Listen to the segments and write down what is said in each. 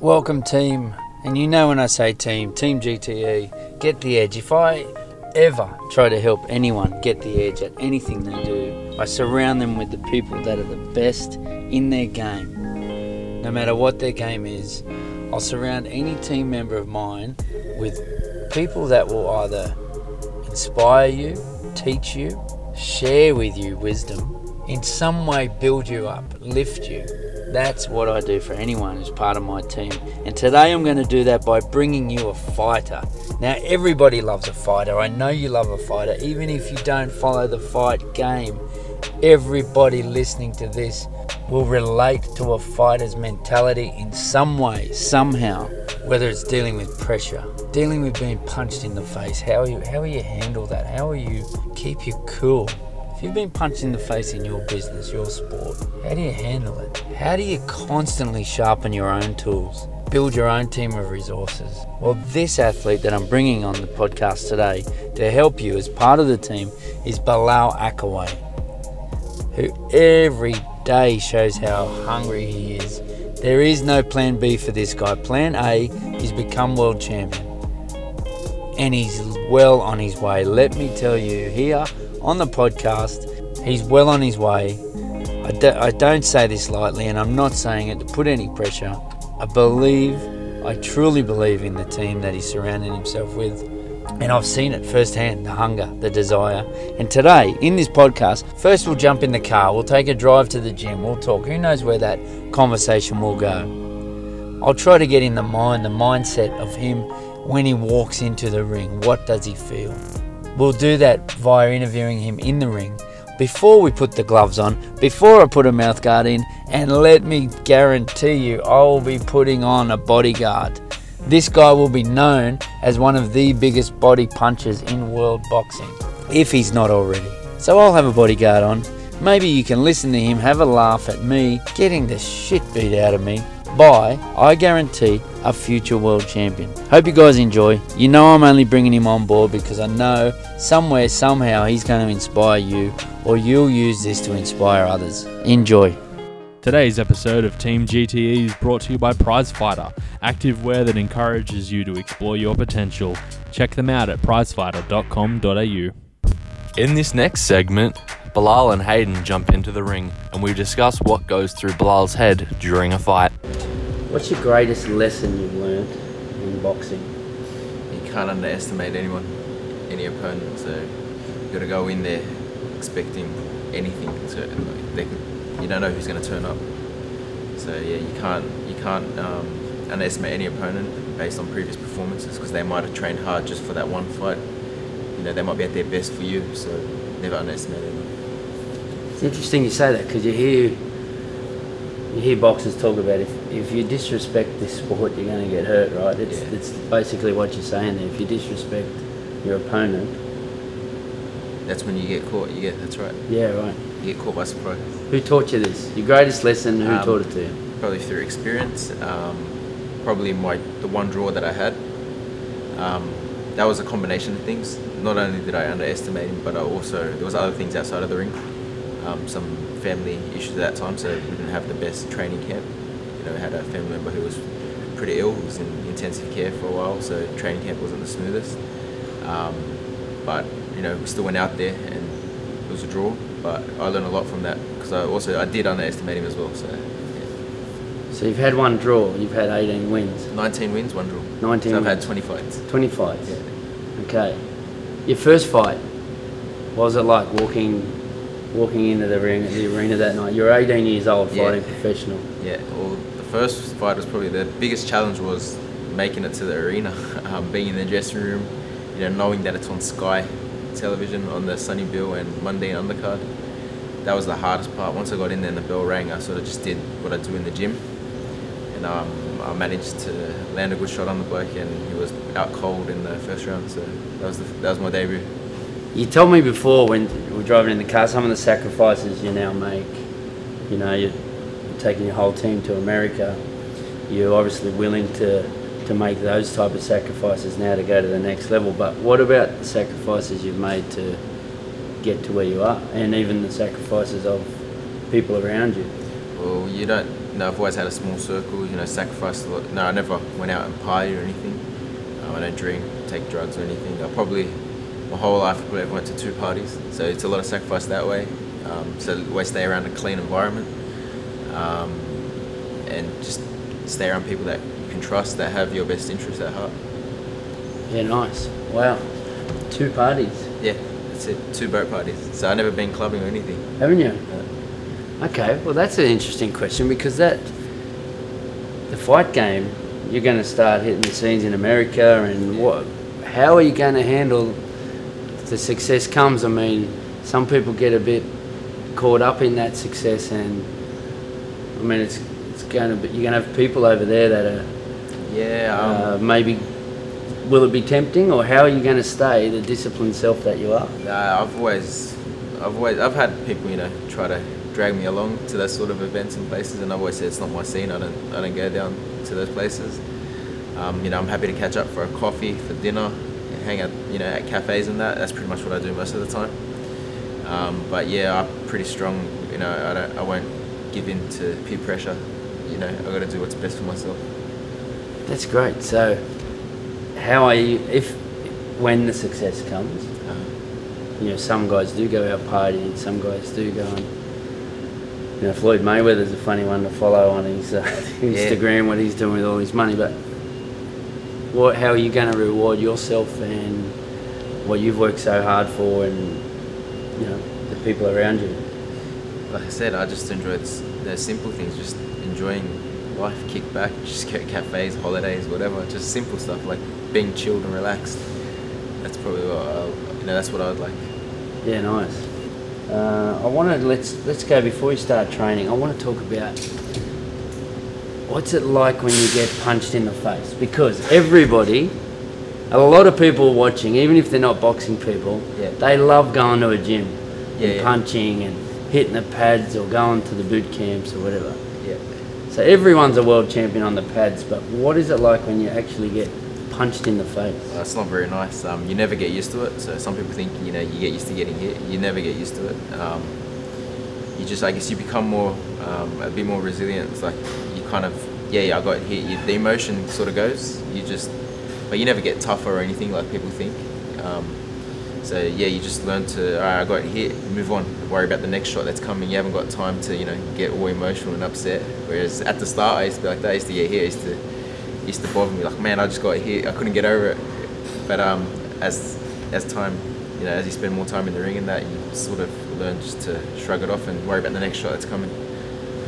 Welcome, team. And you know when I say team, Team GTE, get the edge. If I ever try to help anyone get the edge at anything they do, I surround them with the people that are the best in their game. No matter what their game is, I'll surround any team member of mine with people that will either inspire you, teach you, share with you wisdom, in some way build you up, lift you. That's what I do for anyone who's part of my team. And today I'm going to do that by bringing you a fighter. Now, everybody loves a fighter. I know you love a fighter, even if you don't follow the fight game. Everybody listening to this will relate to a fighter's mentality in some way, somehow. Whether it's dealing with pressure, dealing with being punched in the face, how you how will you handle that? How will you keep you cool? If you've been punched in the face in your business, your sport, how do you handle it? How do you constantly sharpen your own tools? Build your own team of resources. Well, this athlete that I'm bringing on the podcast today to help you as part of the team is Bilal Akkawy, who every day shows how hungry he is. There is no plan B for this guy. Plan A is become world champion. And he's well on his way. Let me tell you, here on the podcast. He's well on his way. I, do, I don't say this lightly, and I'm not saying it to put any pressure. I believe, I truly believe in the team that he's surrounding himself with. And I've seen it firsthand the hunger, the desire. And today, in this podcast, first we'll jump in the car, we'll take a drive to the gym, we'll talk. Who knows where that conversation will go? I'll try to get in the mind, the mindset of him when he walks into the ring. What does he feel? We'll do that via interviewing him in the ring before we put the gloves on, before I put a mouthguard in, and let me guarantee you, I will be putting on a bodyguard. This guy will be known as one of the biggest body punchers in world boxing, if he's not already. So I'll have a bodyguard on. Maybe you can listen to him, have a laugh at me getting the shit beat out of me, by, I guarantee, a future world champion. Hope you guys enjoy. You know I'm only bringing him on board because I know somewhere, somehow, he's going to inspire you or you'll use this to inspire others. Enjoy. Today's episode of Team GTE is brought to you by Prizefighter, active wear that encourages you to explore your potential. Check them out at prizefighter.com.au. In this next segment, Bilal and Hayden jump into the ring and we discuss what goes through Bilal's head during a fight. What's your greatest lesson you've learned in boxing? You can't underestimate anyone, any opponent. So you've got to go in there expecting anything. So they you don't know who's going to turn up. So yeah, you can't you can't um, underestimate any opponent based on previous performances because they might have trained hard just for that one fight. You know they might be at their best for you. So never underestimate anyone. It's interesting you say that because you hear you hear boxers talk about if, if you disrespect this sport, you're going to get hurt, right? It's, yeah. it's basically what you're saying there. If you disrespect your opponent, that's when you get caught. You get that's right. Yeah, right. You get caught by surprise. Who taught you this? Your greatest lesson? Who um, taught it to you? Probably through experience. Um, probably my the one draw that I had. Um, that was a combination of things. Not only did I underestimate him, but I also there was other things outside of the ring um, some family issues at that time, so we didn't have the best training camp. You know, we had a family member who was pretty ill, who was in intensive care for a while, so training camp wasn't the smoothest. Um, but you know, we still went out there and it was a draw. But I learned a lot from that because I also I did underestimate him as well. So. Yeah. So you've had one draw. You've had 18 wins. 19 wins, one draw. 19. So I've had 20 fights. 20 fights. Yeah. Okay. Your first fight. What was it like walking walking into the ring the arena that night. You're 18 years old fighting yeah. professional. Yeah. Well, the first fight was probably the biggest challenge was making it to the arena, um, being in the dressing room, you know, knowing that it's on Sky television on the Sonny Bill and Mundine undercard. That was the hardest part. Once I got in there and the bell rang, I sort of just did what I do in the gym, and um, I managed to land a good shot on the bloke, and he was out cold in the first round. So that was the, that was my debut. You told me before when we were driving in the car some of the sacrifices you now make. You know, you're taking your whole team to America. You're obviously willing to to make those type of sacrifices now to go to the next level. But what about the sacrifices you've made to get to where you are, and even the sacrifices of people around you? Well, you don't know, I've always had a small circle. You know, sacrificed a lot. No, I never went out and party or anything. Um, I don't drink, take drugs or anything. I probably my whole life I went to two parties, so it's a lot of sacrifice that way. Um, so always stay around a clean environment, um, and just stay around people that you can trust that have your best interests at heart. Yeah, nice. Wow. Two parties, Yeah, that's it. Two boat parties. So I've never been clubbing or anything. haven't you? Okay, well that's an interesting question because that the fight game, you're going to start hitting the scenes in America, and what? How are you going to handle the success comes? I mean, some people get a bit caught up in that success, and I mean, it's it's going to be you're going to have people over there that are Yeah. Um, uh, maybe. Will it be tempting, or how are you going to stay the disciplined self that you are? Nah, I've always, I've always, I've had people, you know, try to drag me along to those sort of events and places, and I've always said it's not my scene. I don't, I don't go down to those places. Um, you know, I'm happy to catch up for a coffee, for dinner, hang out, you know, at cafes and that. That's pretty much what I do most of the time. Um, but yeah, I'm pretty strong. You know, I don't, I won't give in to peer pressure. You know, I've got to do what's best for myself. That's great. So, how are you if when the success comes? Uh, You know, some guys do go out partying, some guys do go and. You know, Floyd Mayweather's a funny one to follow on his uh, Instagram what he's doing with all his money. But what, how are you going to reward yourself and what you've worked so hard for, and you know the people around you? like I said, I just enjoy the, simple things, just enjoying life, kick back, just go cafes, holidays, whatever, just simple stuff like being chilled and relaxed. That's probably what I, you know. That's what I would like. Yeah, nice. Uh, I want to let's let's go before we start training. I want to talk about what's it like when you get punched in the face because everybody, a lot of people watching, even if they're not boxing people, Yeah. they love going to a gym Yeah, and yeah. punching and hitting the pads or going to the boot camps or whatever. Yeah. So everyone's a world champion on the pads, but what is it like when you actually get punched in the face? Well, it's not very nice. Um, you never get used to it. So some people think you know you get used to getting hit. You never get used to it. Um, you just, I guess, you become more, um, a bit more resilient. It's like you kind of, yeah, yeah, I got hit. You, the emotion sort of goes. You just, but you never get tougher or anything like people think. Um, so yeah, you just learn to, all right, I got hit, move on, worry about the next shot that's coming. You haven't got time to, you know, get all emotional and upset. Whereas at the start, I used to be like that. I used to get hit. I used to, used to bother me like, man, I just got hit. I couldn't get over it. But um, as as time, you know, as you spend more time in the ring and that, you sort of learn just to shrug it off and worry about the next shot that's coming.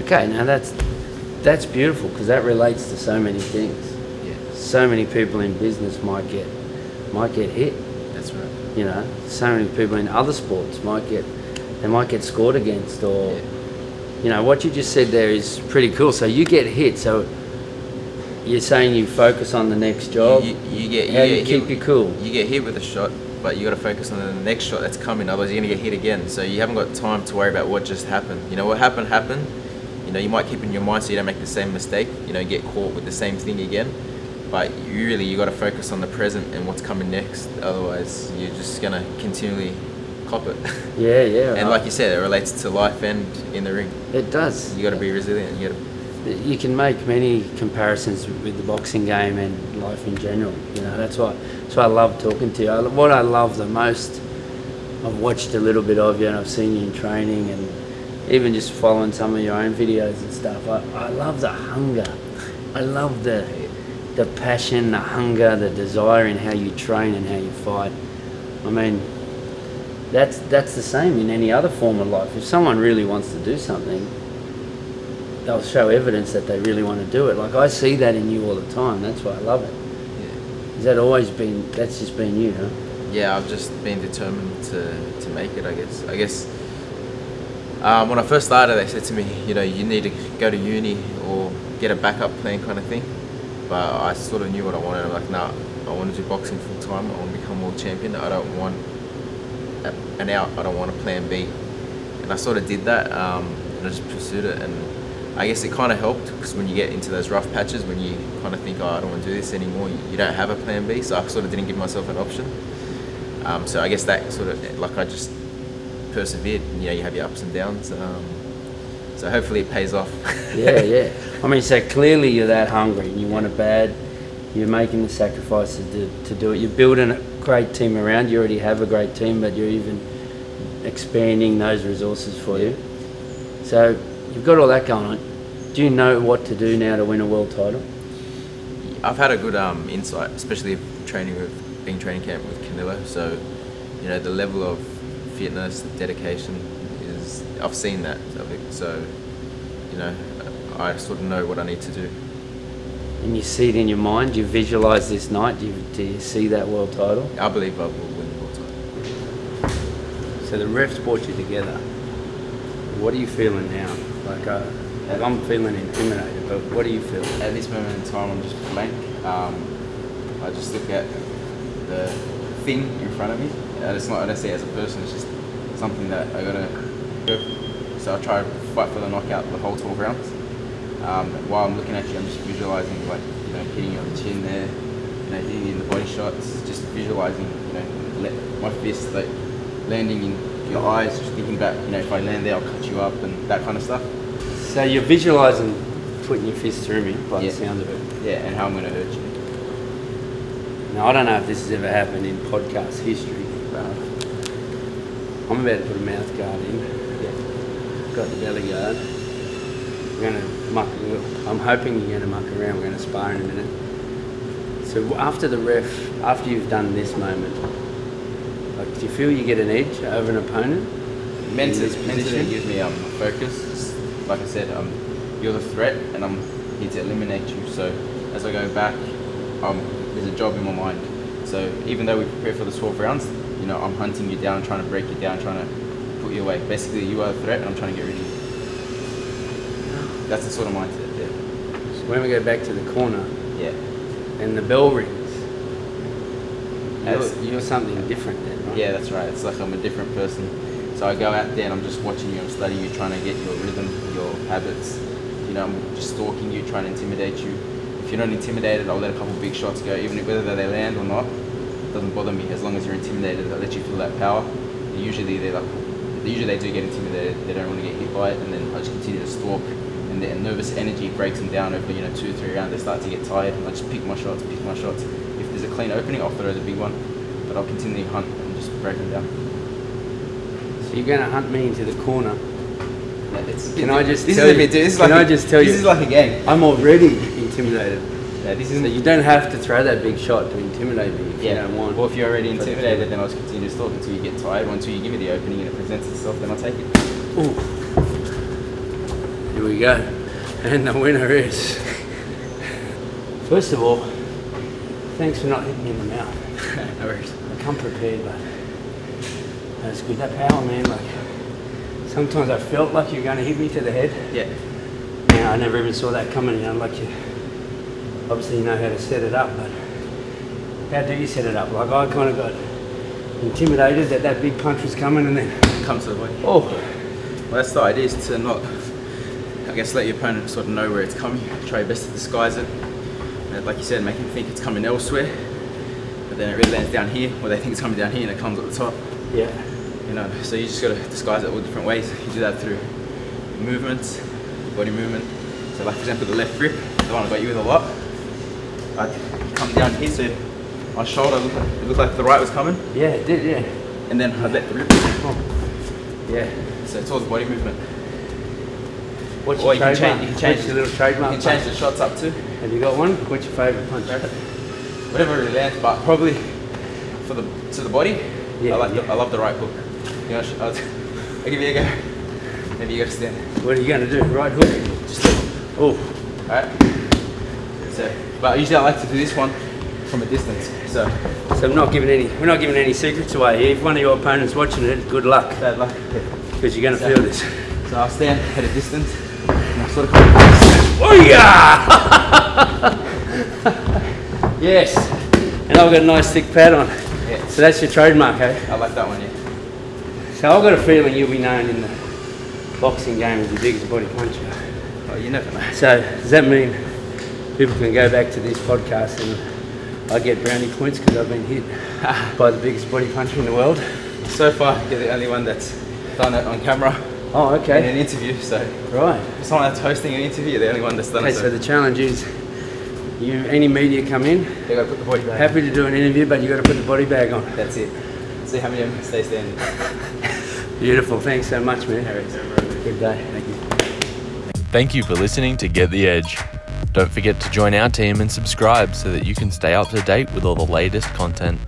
Okay, now that's that's beautiful because that relates to so many things. Yeah, So many people in business might get might get hit. that's right. You know, so many people in other sports might get they might get scored against or Yeah. you know what you just said there is pretty cool. So you get hit, so you're saying you focus on the next job. You, you, you get How you get keep hit, you cool? You get hit with a shot, but you got to focus on the next shot that's coming. Otherwise, you're gonna get hit again. So you haven't got time to worry about what just happened. You know what happened happened. You know you might keep in your mind so you don't make the same mistake. You know get caught with the same thing again. But you really you got to focus on the present and what's coming next. Otherwise, you're just gonna continually cop it. Yeah, yeah. and like you said, it relates to life and in the ring. it does. You got to be resilient. You got to you can make many comparisons with the boxing game and life in general. You know, that's why that's why I love talking to you. I, what I love the most, I've watched a little bit of you and I've seen you in training and even just following some of your own videos and stuff. I, I love the hunger. I love the the passion, the hunger, the desire in how you train and how you fight. I mean, that's that's the same in any other form of life. If someone really wants to do something, they'll show evidence that they really want to do it. Like I see that in you all the time. That's why I love it. yeah. Has that always been? That's just been you, huh? yeah, I've just been determined to, to make it. I guess. I guess. Um, when I first started, they said to me, you know, you need to go to uni or get a backup plan, kind of thing. But I sort of knew what I wanted. I'm like, nah, I want to do boxing full time. I want to become world champion. I don't want an out. I don't want a plan B. And I sort of did that, um, and I just pursued it. And I guess it kind of helped because when you get into those rough patches, when you kind of think, oh, I don't want to do this anymore, you, you don't have a plan B. So I sort of didn't give myself an option. Um, so I guess that sort of like I just persevered. You know, you have your ups and downs. Um, So hopefully it pays off. yeah, yeah. I mean, so clearly you're that hungry and you want it bad. You're making the sacrifices to, to do it. You're building a great team around. You already have a great team, but you're even expanding those resources for you. So you've got all that going on. Do you know what to do now to win a world title? I've had a good um, insight, especially training with being training camp with Canelo. So, you know, the level of fitness, dedication is I've seen that. of it. So, you know, I sort of know what I need to do. And you see it in your mind. You visualize this night. Do you, do you see that world title? I believe I will win the world title. So the refs brought you together. What are you feeling now? Like, uh, like I'm feeling intimidated, but what do you feel? At this moment in time, I'm just blank. Um, I just look at the thing in front of me. And it's not, I don't see as a person, it's just something that I gotta go for. So I try to fight for the knockout the whole 12 rounds. Um, while I'm looking at you, I'm just visualizing, like, you know, hitting you on the chin there, you know, hitting you in the body shots, just visualizing, you know, let my fist, like, landing in your eyes, just thinking about, you know, if I land there, I'll cut you up and that kind of stuff. So you're visualizing putting your fist through me by Yeah. the sound of it. Yeah, and how I'm gonna hurt you. Now I don't know if this has ever happened in podcast history, I'm about to put a mouth guard in. Got the belly guard. We're gonna muck. I'm hoping you're gonna muck around. We're gonna spar in a minute. So after the ref, after you've done this moment, like, do you feel you get an edge over an opponent? Mentally, mentally gives me um, focus. Like I said, um, you're the threat, and I'm here to eliminate you. So as I go back, um, there's a job in my mind. So even though we prepare for the 12 rounds, you know, I'm hunting you down, trying to break you down, trying to put you away. Basically, you are a threat, and I'm trying to get rid of you. That's the sort of mindset. Yeah. So when we go back to the corner Yeah. and the bell rings, As- you're, you're something different then, right? Yeah, that's right. It's like I'm a different person. So I go out there and I'm just watching you, I'm studying you, trying to get your rhythm, your habits. You know, I'm just stalking you, trying to intimidate you. If you're not intimidated, I'll let a couple big shots go, even if whether they land or not. Doesn't bother me as long as you're intimidated. I let you feel that power. Usually they like, usually they do get intimidated. They don't want to get hit by it, and then I just continue to stalk. And their nervous energy breaks them down over you know two, three rounds. They start to get tired. And I just pick my shots, pick my shots. If there's a clean opening, I'll throw the big one. But I'll continue to hunt and just break them down. So you're going to hunt me into the corner. Yeah, Can I just this tell is a you- bit, this is can just tell this you- is like a game. I'm already intimidated. Yeah, this isn't. Mm. you don't have to throw that big shot to intimidate me if yeah. you don't want. Well, if you're already intimidated, then I'll just continue to stalk until you get tired. Or until you give me the opening and it presents itself, then I'll take it. Ooh. Here we go. And the winner is. First of all, thanks for not hitting me in the mouth. no worries. I come prepared, but that's good. That power, man. Like sometimes I felt like you're going to hit me to the head. Yeah. Yeah, I never even saw that coming. You know, like you obviously you know how to set it up, but how do you set it up? Like I kind of got intimidated that that big punch was coming, and then Comes to the body. oh, Well, that's the idea is to not, I guess, let your opponent sort of know where it's coming. Try your best to disguise it. And like you said, make them think it's coming elsewhere. But then it really lands down here, or they think it's coming down here and it comes at the top. yeah, You know, so you just got to disguise it all different ways. You do that through movements, body movement. So, like for example, the left grip, the one I got you with a lot. I come down here, so my shoulder looked like, it looked like the right was coming, yeah, it did, yeah, and then I let the rip. yeah. So it's all the body movement. What's Or your you can trademark? change. You can change What's your little trademark. You can change punch? the shots up too. Have you got one? What's your favourite punch? Whatever really lands, but probably for the to the body. Yeah, I like yeah. the, I love the right hook. You know, I'll, I'll give you a go. Maybe you got to stand. What are you going to do? Right hook. Just Oh, Alright. So, but usually I like to do this one from a distance. So, so I'm not giving any. We're not giving any secrets away here. If one of your opponents watching it, good luck bad luck. because you're going to So- feel this. So I'll stand at a distance and I'll sort of Oh yeah! yes. And I've got a nice thick pad on. Yeah. So that's your trademark, eh? I like that one, yeah. So I've got a feeling you'll be known in the boxing game as the biggest body puncher. Oh, you never know. So does that mean people can go back to this podcast and I get brownie points because I've been hit by the biggest body puncher in the world? So far, you're the only one that's done it on camera. Oh, okay. in an interview. So Right. if someone that's hosting an interview, they're the only one that's done Okay, it. so the challenge is, you any media come in, they got to put the body back. happy to do an interview, but you got to put the body bag on. That's it. See how many of them stay standing. Beautiful. Thanks so much, man. Good day. Thank you. Thank you for listening to Get the Edge. Don't forget to join our team and subscribe so that you can stay up to date with all the latest content.